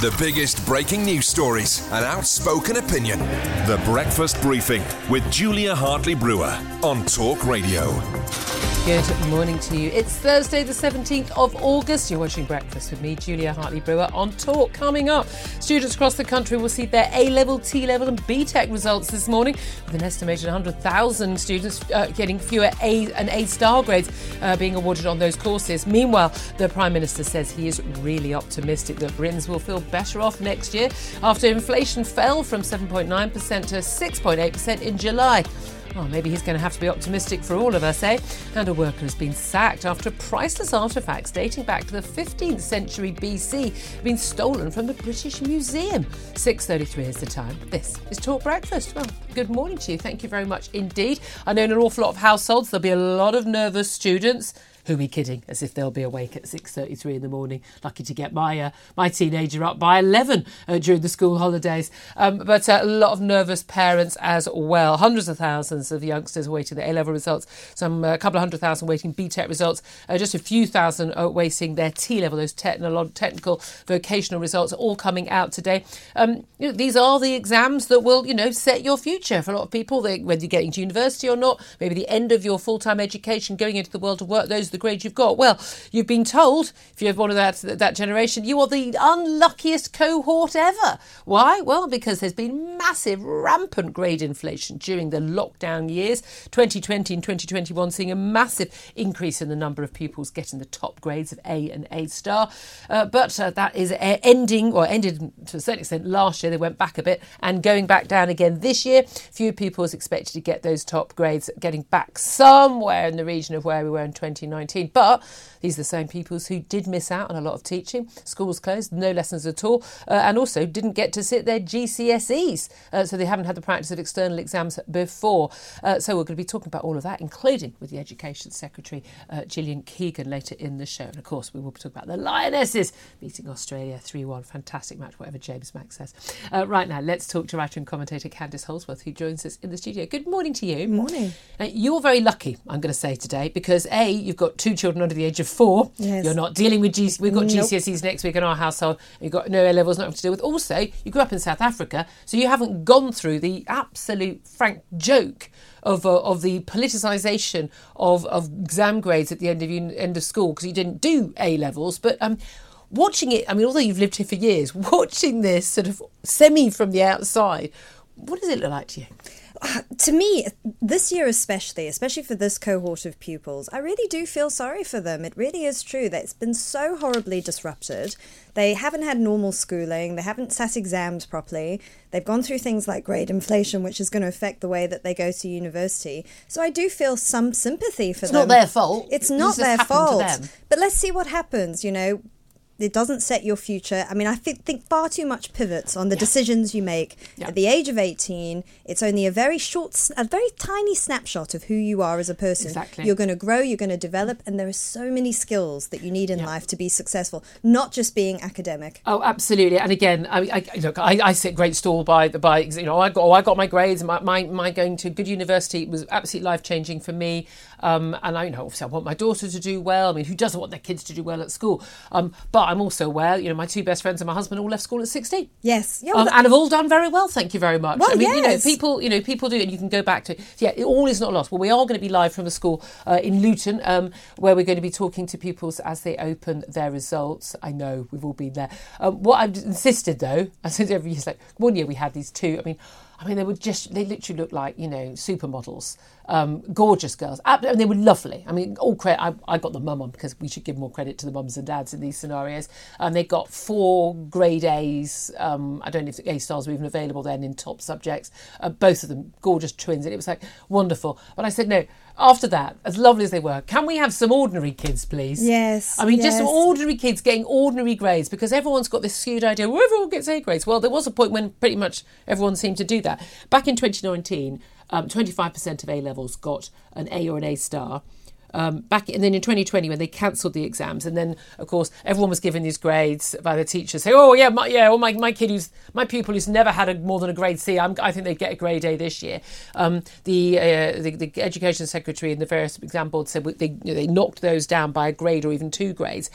The biggest breaking news stories and outspoken opinion. The Breakfast Briefing with Julia Hartley Brewer on Talk Radio. Good morning to you. It's Thursday, the 17th of August. You're watching Breakfast with me, Julia Hartley Brewer, on Talk. Coming up, students across the country will see their A level, T level, and BTec results this morning, with an estimated 100,000 students uh, getting fewer A and A star grades uh, being awarded on those courses. Meanwhile, the Prime Minister says he is really optimistic that Britons will feel better off next year after inflation fell from 7.9% to 6.8% in July. Well, maybe he's going to have to be optimistic for all of us, eh? And a worker has been sacked after priceless artefacts dating back to the 15th century BC have been stolen from the British Museum. 6.33 is the time. This is Talk Breakfast. Well, good morning to you. Thank you very much indeed. I know in an awful lot of households there'll be a lot of nervous students who are we kidding? As if they'll be awake at 6.33 in the morning. Lucky to get my uh, my teenager up by 11 uh, during the school holidays. Um, but uh, a lot of nervous parents as well. Hundreds of thousands of youngsters waiting their A-level results. Some a couple of hundred thousand waiting BTec results. Uh, just a few thousand waiting their T-level, those technical, technical vocational results all coming out today. Um, you know, these are the exams that will, you know, set your future for a lot of people. They, whether you're getting to university or not, maybe the end of your full-time education, going into the world of work, those the grade you've got. Well, you've been told, if you're one of that, that generation, you are the unluckiest cohort ever. Why? Well, because there's been massive, rampant grade inflation during the lockdown years. 2020 and 2021 seeing a massive increase in the number of pupils getting the top grades of A and A star. Uh, but uh, that is ending, or ended to a certain extent last year. They went back a bit and going back down again this year. Few pupils expected to get those top grades, getting back somewhere in the region of where we were in 2019. But these are the same pupils who did miss out on a lot of teaching. Schools closed, no lessons at all, uh, and also didn't get to sit their GCSEs. Uh, so they haven't had the practice of external exams before. Uh, so we're going to be talking about all of that, including with the Education Secretary, uh, Gillian Keegan, later in the show. And of course, we will be talking about the Lionesses beating Australia 3 1. Fantastic match, whatever James Max says. Uh, right now, let's talk to writer and commentator Candice Holdsworth, who joins us in the studio. Good morning to you. Morning. you're very lucky, I'm going to say today, because A, you've got two children under the age of four. Yes. You're not dealing with. We've got Nope. GCSEs next week in our household. You've got no A levels, nothing to deal with. Also, you grew up in South Africa, so you haven't gone through the absolute frank joke of uh, of the politicisation of, of exam grades at the end of end of school because you didn't do A levels, but. Um, Watching it, I mean, although you've lived here for years, watching this sort of semi from the outside, what does it look like to you? to me, this year especially, especially for this cohort of pupils, I really do feel sorry for them. It really is true that it's been so horribly disrupted. They haven't had normal schooling, they haven't sat exams properly, they've gone through things like grade inflation, which is going to affect the way that they go to university. So I do feel some sympathy for It's them. It's not their fault. It's not their fault. But let's see what happens, you know. It doesn't set your future. I mean, I think, think far too much pivots on the decisions you make Yeah. at the age of 18. It's only a very short, a very tiny snapshot of who you are as a person. Exactly. You're going to grow, you're going to develop, and there are so many skills that you need in Yeah. life to be successful, not just being academic. Oh, absolutely. And again, I, I look, I, I sit great store by the by. You know, I got, oh, I got my grades. My, my, my going to good university was absolutely life changing for me. Um, and I, you know, obviously, I want my daughter to do well. I mean, who doesn't want their kids to do well at school? Um, but I'm also aware, you know, my two best friends and my husband all left school at 16. Yes. Yeah, well, Um, and have all done very well. Thank you very much. Well, I mean, you know, yes. people, you know, people do, and you can go back to. Yeah, it all is not lost. Well, we are going to be live from a school uh, in Luton, um, where we're going to be talking to pupils as they open their results. I know we've all been there. Um, what I've insisted, though, I said every year, like one year we had these two. I mean. I mean, they were just, they literally looked like, you know, supermodels, um, gorgeous girls. And they were lovely. I mean, all credit, I, I got the mum on because we should give more credit to the mums and dads in these scenarios. And they got four grade A's. Um, I don't know if the A stars were even available then in top subjects. Uh, both of them gorgeous twins. And it was like wonderful. But I said, no, after that, as lovely as they were, can we have some ordinary kids, please? Yes, I mean, just some ordinary kids getting ordinary grades because everyone's got this skewed idea. Well, everyone gets A grades. Well, there was a point when pretty much everyone seemed to do that. Back in 2019, um, 25% of A levels got an A or an A star. Um, back and then in 2020 when they cancelled the exams and then of course everyone was given these grades by the teachers say oh yeah my, yeah well my, my kid who's my pupil who's never had a, more than a grade C I'm, I think they get a grade A this year. Um, the, uh, the the education secretary and the various exam boards said they you know, they knocked those down by a grade or even two grades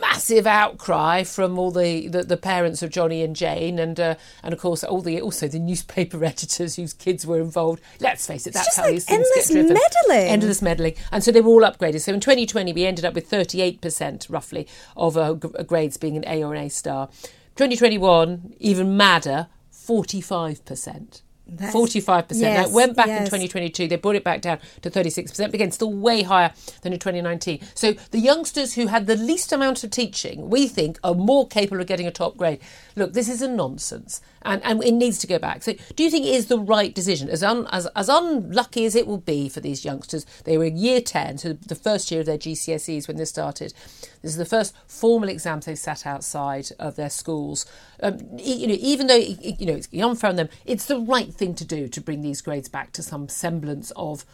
massive outcry from all the, the, the parents of Johnny and Jane, and uh, and of course all the also the newspaper editors whose kids were involved. Let's face it, that's just how like these things endless get driven. meddling. Endless meddling, and so they were all upgraded. So in 2020, we ended up with 38 percent roughly of uh, g- grades being an A or an A star. 2021, even madder, 45 percent. That's- 45%. now, yes, it went back in 2022. They brought it back down to 36%, but again, still way higher than in 2019. So the youngsters who had the least amount of teaching, we think, are more capable of getting a top grade. Look, this is a nonsense, and, and it needs to go back. So do you think it is the right decision? As, un, as, as unlucky as it will be for these youngsters, they were in year 10, so the first year of their GCSEs when this started. This is the first formal exams they've sat outside of their schools. Um, you know, even though you know it's unfair on them, it's the right thing to do to bring these grades back to some semblance of.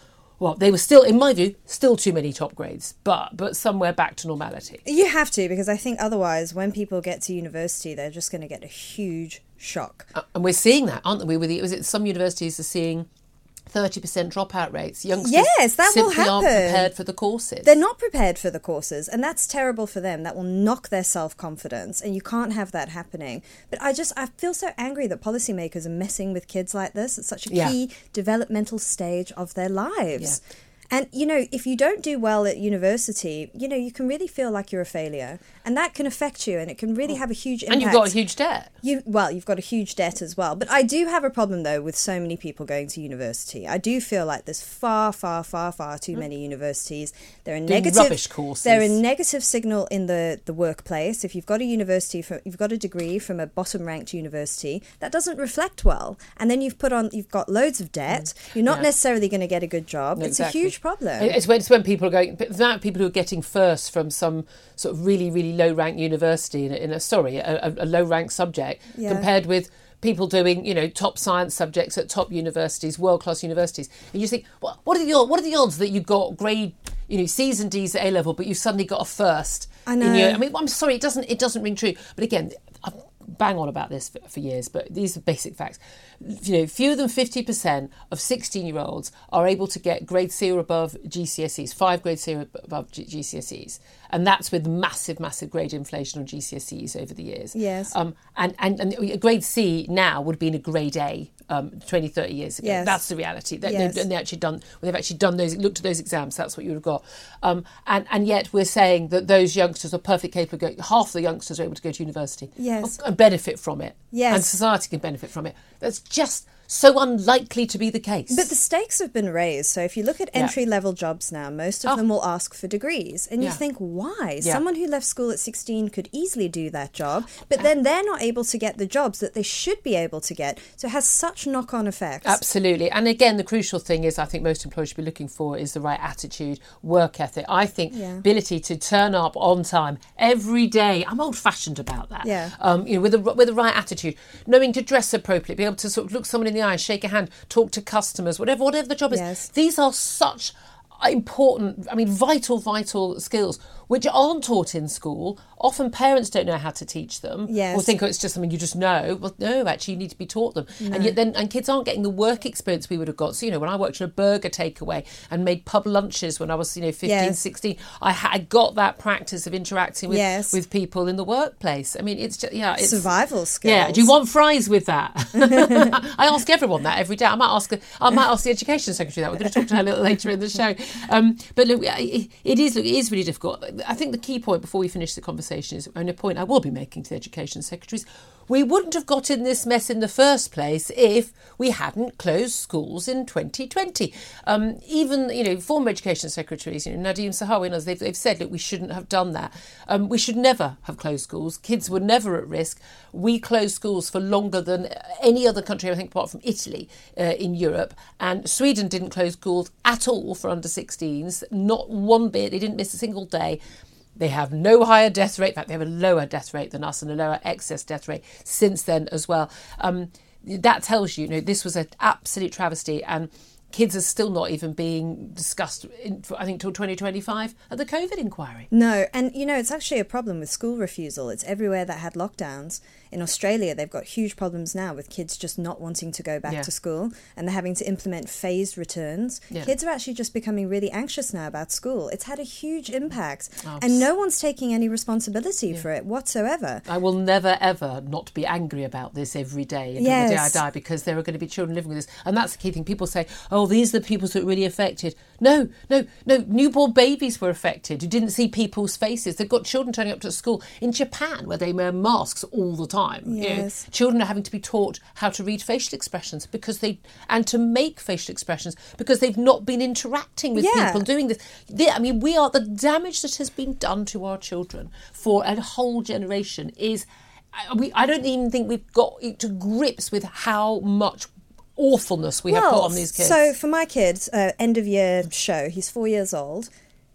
Well, they were still, in my view, still too many top grades, but but somewhere back to normality. You have to, because I think otherwise, when people get to university, they're just going to get a huge shock. Uh, and we're seeing that, aren't we? With the, was it some universities are seeing thirty percent dropout rates? Youngsters Yes, that will simply aren't prepared for the courses. They're not prepared for the courses, and that's terrible for them. That will knock their self confidence, and you can't have that happening. But I just, I feel so angry that policymakers are messing with kids like this at such a Yeah. key developmental stage of their lives. And, you know, if you don't do well at university, you know, you can really feel like you're a failure. And that can affect you, and it can really have a huge impact. and you've got a huge debt. You well, you've got a huge debt as well. But I do have a problem though with so many people going to university. I do feel like there's far, far, far, far too many universities. There are negative rubbish courses. They're a negative signal in the the workplace. If you've got a university, from, you've got a degree from a bottom ranked university, that doesn't reflect well. And then you've put on, you've got loads of debt. You're not Mm. Yeah. necessarily going to get a good job. No, it's exactly. a huge problem. It's when, it's when people are going. Amount people who are getting first from some sort of really, really low ranked university in a, in a sorry, a, a, low ranked subject Yeah. compared with people doing you know top science subjects at top universities, world class universities, and you think, well, what are the odds? What are the odds that you got grade you know C's and D's at A level, but you suddenly got a first? I In know. your, I mean, I'm sorry, it doesn't it doesn't ring true. But again. Bang on about this for, for years, but these are basic facts. You know, fewer than 50% of 16 year olds are able to get grade C or above GCSEs, five grade C or above G- GCSEs. And that's with massive, massive grade inflation on GCSEs over the years. Yes. Um, and, and, and a grade C now would have been a grade A um, 20, 30 years ago. Yes. That's the reality. They, Yes. they, and they actually done, they've actually done those, looked at those exams, that's what you would have got. Um, and, and yet we're saying that those youngsters are perfectly capable of going, half the youngsters are able to go to university Yes. and benefit from it. Yes. And society can benefit from it. That's just so unlikely to be the case. But the stakes have been raised. So if you look at Yeah. entry level jobs now, most of Oh. them will ask for degrees. And you think, why? Yeah. Someone who left school at 16 could easily do that job, but then they're not able to get the jobs that they should be able to get. So it has such knock on effects. Absolutely. And again, the crucial thing is I think most employers should be looking for is the right attitude, work ethic. I think Yeah. ability to turn up on time every day. I'm old fashioned about that. Yeah. Um, you know, with the with the right attitude, knowing to dress appropriately, be able to sort of look someone in the eye, shake a hand, talk to customers, whatever whatever the job is. Yes. These are such important, I mean, vital, vital skills which aren't taught in school. Often parents don't know how to teach them, Yes. or think oh, it's just something you just know. Well, no, actually, you need to be taught them, and yet then and kids aren't getting the work experience we would have got. So you know, when I worked in a burger takeaway and made pub lunches when I was you know 15, Yes. 16, I, ha- I got that practice of interacting with Yes. with people in the workplace. I mean, it's just yeah, it's Survival skills. yeah, do you want fries with that? I ask everyone that every day. I might ask. I might ask the education secretary that. We're going to talk to her a little later in the show. Um, but look, it is. Look, it is really difficult. I think the key point before we finish the conversation is, and a point I will be making to the education secretaries. We wouldn't have got in this mess in the first place if we hadn't closed schools in 2020. Um, even you know former education secretaries, you know Nadhim Zahawi they've, they've said that we shouldn't have done that. Um, we should never have closed schools. Kids were never at risk. We closed schools for longer than any other country, I think, apart from Italy uh, in Europe. And Sweden didn't close schools at all for under 16s, not one bit. They didn't miss a single day. They have no higher death rate. In fact, they have a lower death rate than us and a lower excess death rate since then as well. Um, that tells you, you know, this was an absolute travesty. And kids are still not even being discussed, in, I think, till 2025 at the COVID inquiry. No, and you know, it's actually a problem with school refusal. It's everywhere that had lockdowns. In Australia, they've got huge problems now with kids just not wanting to go back Yeah. to school and they're having to implement phased returns. Yeah. Kids are actually just becoming really anxious now about school. It's had a huge impact, Oh, and no one's taking any responsibility for it whatsoever. I will never ever not be angry about this every day until the day I die because there are going to be children living with this. And that's the key thing. People say, oh, these are the people that are really affected. No, no, no. Newborn babies were affected who didn't see people's faces. They've got children turning up to school in Japan where they wear masks all the time. you know. Yes. children are having to be taught how to read facial expressions because they and to make facial expressions because they've not been interacting with Yeah. people doing this. They- I mean, we are the damage that has been done to our children for a whole generation is. I- We, I don't even think we've got to grips with how much awfulness we have put on these kids. So for my kids, uh, end of year show, he's four years old.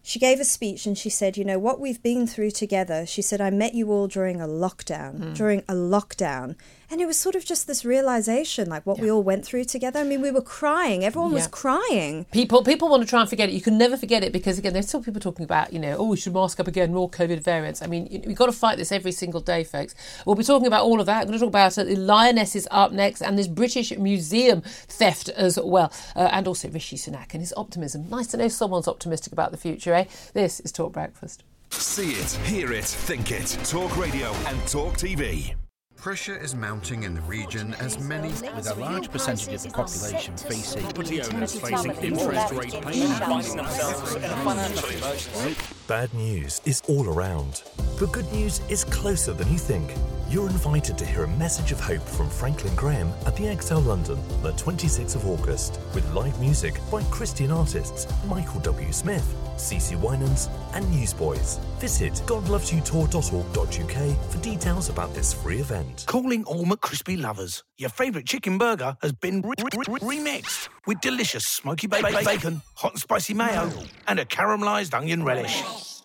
She gave a speech and she said, "You know what we've been through together." She said, "I met you all during a lockdown, Hmm. during a lockdown." And it was sort of just this realization, like what we all went through together. I mean, we were crying. Everyone was crying. People people want to try and forget it. You can never forget it because again, there's still people talking about you know, oh, we should mask up again, more COVID variants. I mean, we've got to fight this every single day, folks. We'll be talking about all of that. We're going to talk about it. The Lioness is up next, and this British Museum theft as well, uh, and also Rishi Sunak and his optimism. Nice to know someone's optimistic about the future, eh? This is Talk Breakfast. See it, hear it, think it. Talk Radio and Talk TV. Pressure is mounting in the region as many. with a large percentage of the population facing property owners facing interest rate pain and finding themselves in a financial emergency. Bad news is all around, but good news is closer than you think. You're invited to hear a message of hope from Franklin Graham at the ExCeL London on the 26th of August with live music by Christian artists Michael W. Smith, CeCe Winans, and Newsboys. Visit godlovesyoutour.org.uk for details about this free event. calling all McCrispy lovers. Your favourite chicken burger has been re- re- re- remixed with delicious smoky ba- ba- bacon, hot and spicy mayo, and a caramelised onion relish.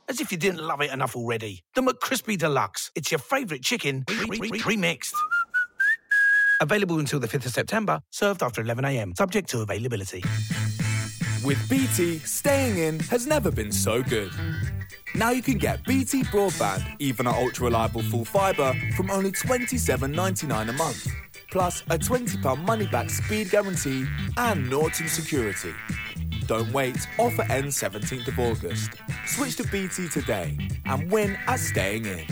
As if you didn't love it enough already. The McCrispy Deluxe. It's your favourite chicken re- remixed. Available until the 5th of September, served after 11am, subject to availability. With BT, staying in has never been so good. Now you can get BT broadband, even at ultra reliable full fibre, from only $27.99 a month. Plus a £20 money back speed guarantee and Norton security. Don't wait, offer ends 17th of August. Switch to BT today and win at staying in.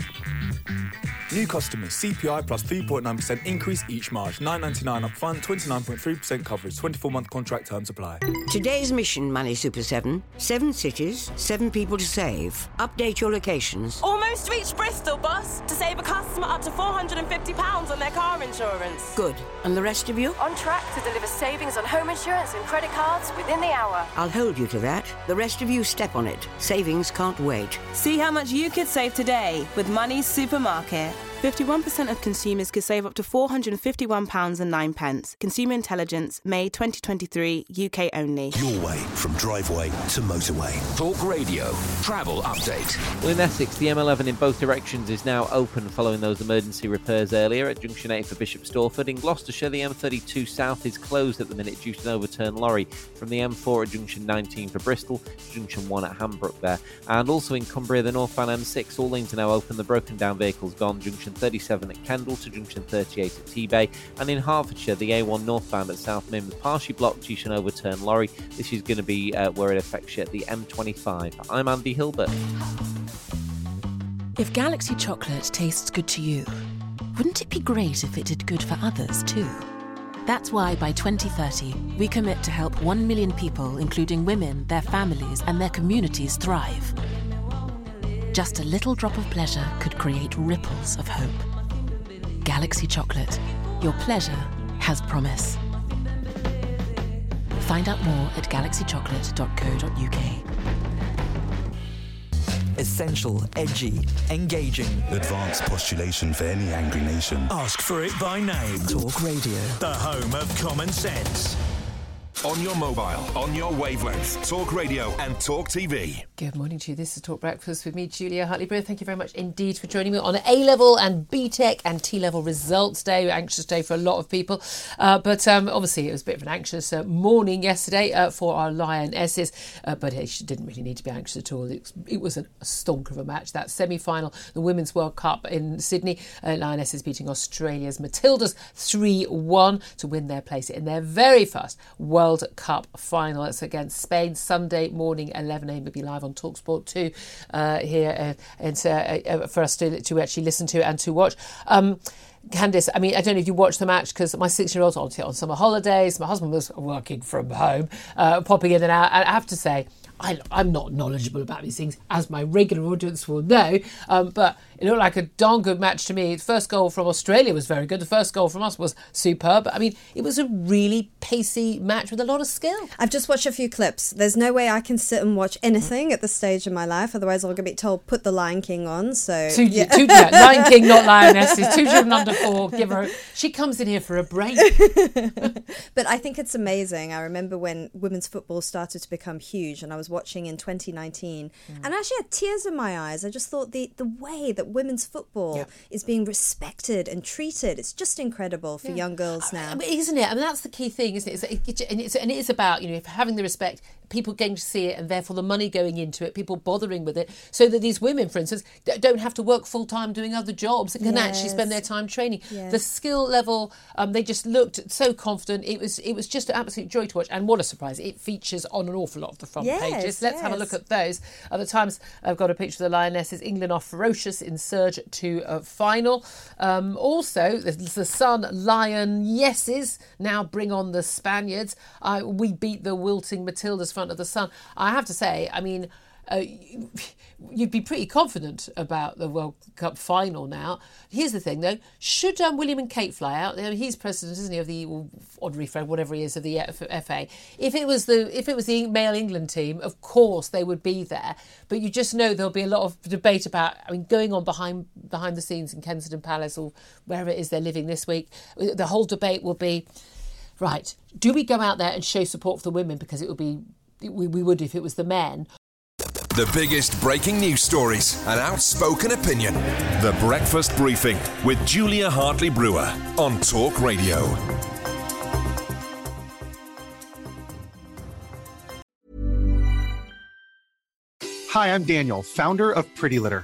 New customers, CPI plus 3.9% increase each March. 9.99 up front, 29.3% coverage. 24-month contract terms apply. Today's mission, Money Super 7. Seven cities, seven people to save. Update your locations. Almost reached Bristol, boss. To save a customer up to £450 on their car insurance. Good. And the rest of you? On track to deliver savings on home insurance and credit cards within the hour. I'll hold you to that. The rest of you step on it. Savings can't wait. See how much you could save today with Money Supermarket. 51% of consumers could save up to £451 and 9 pence. Consumer Intelligence, May 2023, UK only. Your way from driveway to motorway. Talk Radio. Travel update. Well, in Essex, the M11 in both directions is now open following those emergency repairs earlier at Junction 8 for Bishop Stortford. In Gloucestershire, the M32 South is closed at the minute due to an overturned lorry from the M4 at Junction 19 for Bristol to Junction 1 at Hambrook there. And also in Cumbria, the northbound M6, all lanes are now open. The broken down vehicle's gone. Junction 37 at Kendal to Junction 38 at Tebay. And in Hertfordshire, the A1 northbound at South Mimms partially blocked due to an overturned lorry. This is going to be uh, where it affects you at the M25. I'm Andy Hilbert. If Galaxy chocolate tastes good to you, wouldn't it be great if it did good for others too? That's why by 2030, we commit to help 1 million people, including women, their families, and their communities, thrive. Just a little drop of pleasure could create ripples of hope. Galaxy Chocolate. Your pleasure has promise. Find out more at galaxychocolate.co.uk. Essential, edgy, engaging. Advanced postulation for any angry nation. Ask for it by name. Talk Radio. The home of common sense. On your mobile, on your wavelength. Talk Radio and Talk TV. Good morning to you. This is Talk Breakfast with me, Julia Hartley Brewer. Thank you very much indeed for joining me on A level and BTec and T level results day. Anxious day for a lot of people. Uh, but um, obviously, it was a bit of an anxious uh, morning yesterday uh, for our Lionesses. Uh, but it didn't really need to be anxious at all. It, it was a, a stonker of a match. That semi final, the Women's World Cup in Sydney. Uh, Lionesses beating Australia's Matildas 3 1 to win their place in their very first World Cup final. It's against Spain Sunday morning, 11am. We'll be live on Talksport 2 uh, here uh, and, uh, uh, for us to, to actually listen to and to watch. Um, Candice, I mean, I don't know if you watched the match because my six year old's on, on summer holidays. My husband was working from home, uh, popping in and out. And I have to say, I, am not knowledgeable about these things, as my regular audience will know. Um, but it looked like a darn good match to me. The first goal from Australia was very good. The first goal from us was superb. I mean, it was a really pacey match with a lot of skill. I've just watched a few clips. There's no way I can sit and watch anything at this stage in my life. Otherwise, I'll be told, put the Lion King on. So, two, yeah. two, yeah, Lion King, not Lionesses. Two children under four. Give her. She comes in here for a break. but I think it's amazing. I remember when women's football started to become huge, and I was watching in 2019, mm. and I actually had tears in my eyes. I just thought the the way that women's football yeah. is being respected and treated, it's just incredible for yeah. young girls now, I mean, isn't it? I mean, that's the key thing, isn't it? It's, and, it's, and it is about you know having the respect, people getting to see it, and therefore the money going into it, people bothering with it, so that these women, for instance, don't have to work full time doing other jobs and can yes. actually spend their time training. Yes. The skill level, um, they just looked so confident. It was it was just an absolute joy to watch, and what a surprise! It features on an awful lot of the front yes, pages. Let's have a look at those. At the Times, I've got a picture of the Lionesses. England are ferocious in surge to a final. Um, also, the, the Sun Lion yeses now bring on the Spaniards. Uh, we beat the wilting Matildas front of the Sun. I have to say, I mean. Uh, you'd be pretty confident about the World Cup final now. Here's the thing, though: should um, William and Kate fly out? He's president, isn't he, of the honorary friend, whatever he is, of the FA. If it was the if it was the male England team, of course they would be there. But you just know there'll be a lot of debate about. I mean, going on behind behind the scenes in Kensington Palace or wherever it is they're living this week. The whole debate will be. Right, do we go out there and show support for the women because it would be we, we would if it was the men, the biggest breaking news stories and outspoken opinion. The Breakfast Briefing with Julia Hartley Brewer on Talk Radio. Hi, I'm Daniel, founder of Pretty Litter.